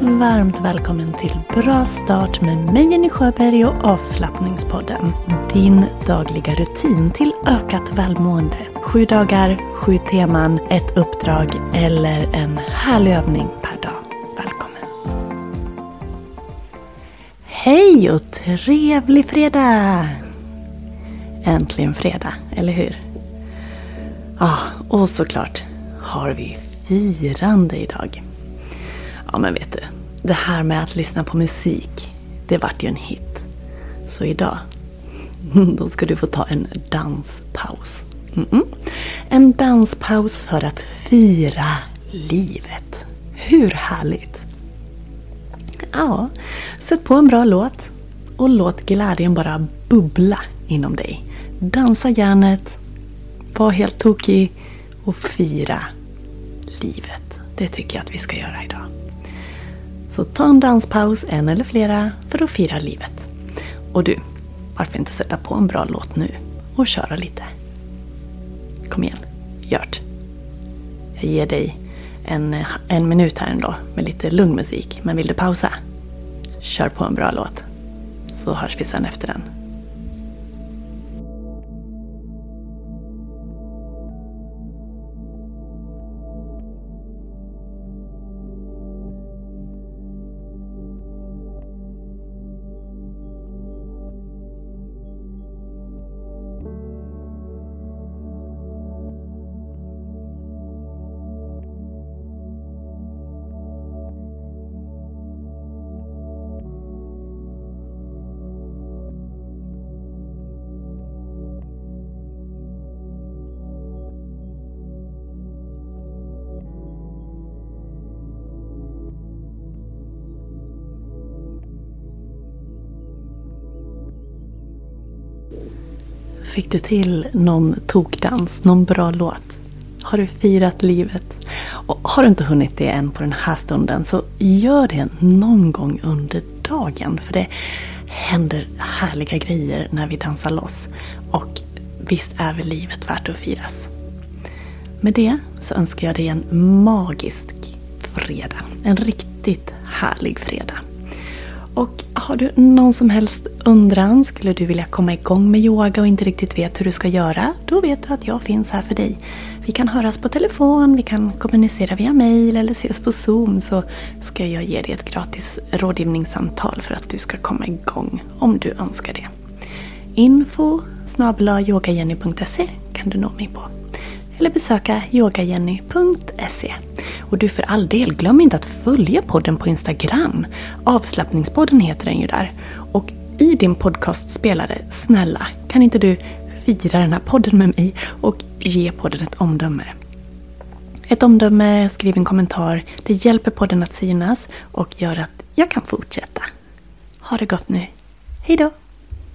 Varmt välkommen till Bra start med mig Jenny Sjöberg och avslappningspodden. Din dagliga rutin till ökat välmående. Sju dagar, sju teman, ett uppdrag eller en härlig övning per dag. Välkommen! Hej och trevlig fredag! Äntligen fredag, eller hur? Ja, ah, och såklart har vi firande idag. Ja men vet du, det här med att lyssna på musik, det vart ju en hit. Så idag, då ska du få ta en danspaus. Mm -mm. En danspaus för att fira livet. Hur härligt? Ja, sätt på en bra låt och låt glädjen bara bubbla inom dig. Dansa hjärnet, var helt tokig och fira livet. Det tycker jag att vi ska göra idag. Så ta en danspaus, en eller flera, för att fira livet. Och du, varför inte sätta på en bra låt nu och köra lite? Kom igen, Gört. Jag ger dig en, en minut här ändå med lite lugn musik. Men vill du pausa? Kör på en bra låt. Så hörs vi sen efter den. Fick du till någon tokdans, någon bra låt? Har du firat livet? Och har du inte hunnit det än på den här stunden så gör det någon gång under dagen. För det händer härliga grejer när vi dansar loss. Och visst är väl livet värt att firas? Med det så önskar jag dig en magisk fredag. En riktigt härlig fredag. Och har du någon som helst undran, skulle du vilja komma igång med yoga och inte riktigt vet hur du ska göra, då vet du att jag finns här för dig. Vi kan höras på telefon, vi kan kommunicera via mail eller ses på zoom så ska jag ge dig ett gratis rådgivningssamtal för att du ska komma igång om du önskar det. Info yogajenny.se kan du nå mig på. Eller besöka yogajenny.se. Och du för all del, glöm inte att följa podden på Instagram. Avslappningspodden heter den ju där. Och i din podcastspelare, snälla, kan inte du fira den här podden med mig och ge podden ett omdöme? Ett omdöme, skriv en kommentar. Det hjälper podden att synas och gör att jag kan fortsätta. Ha det gott nu. Hejdå!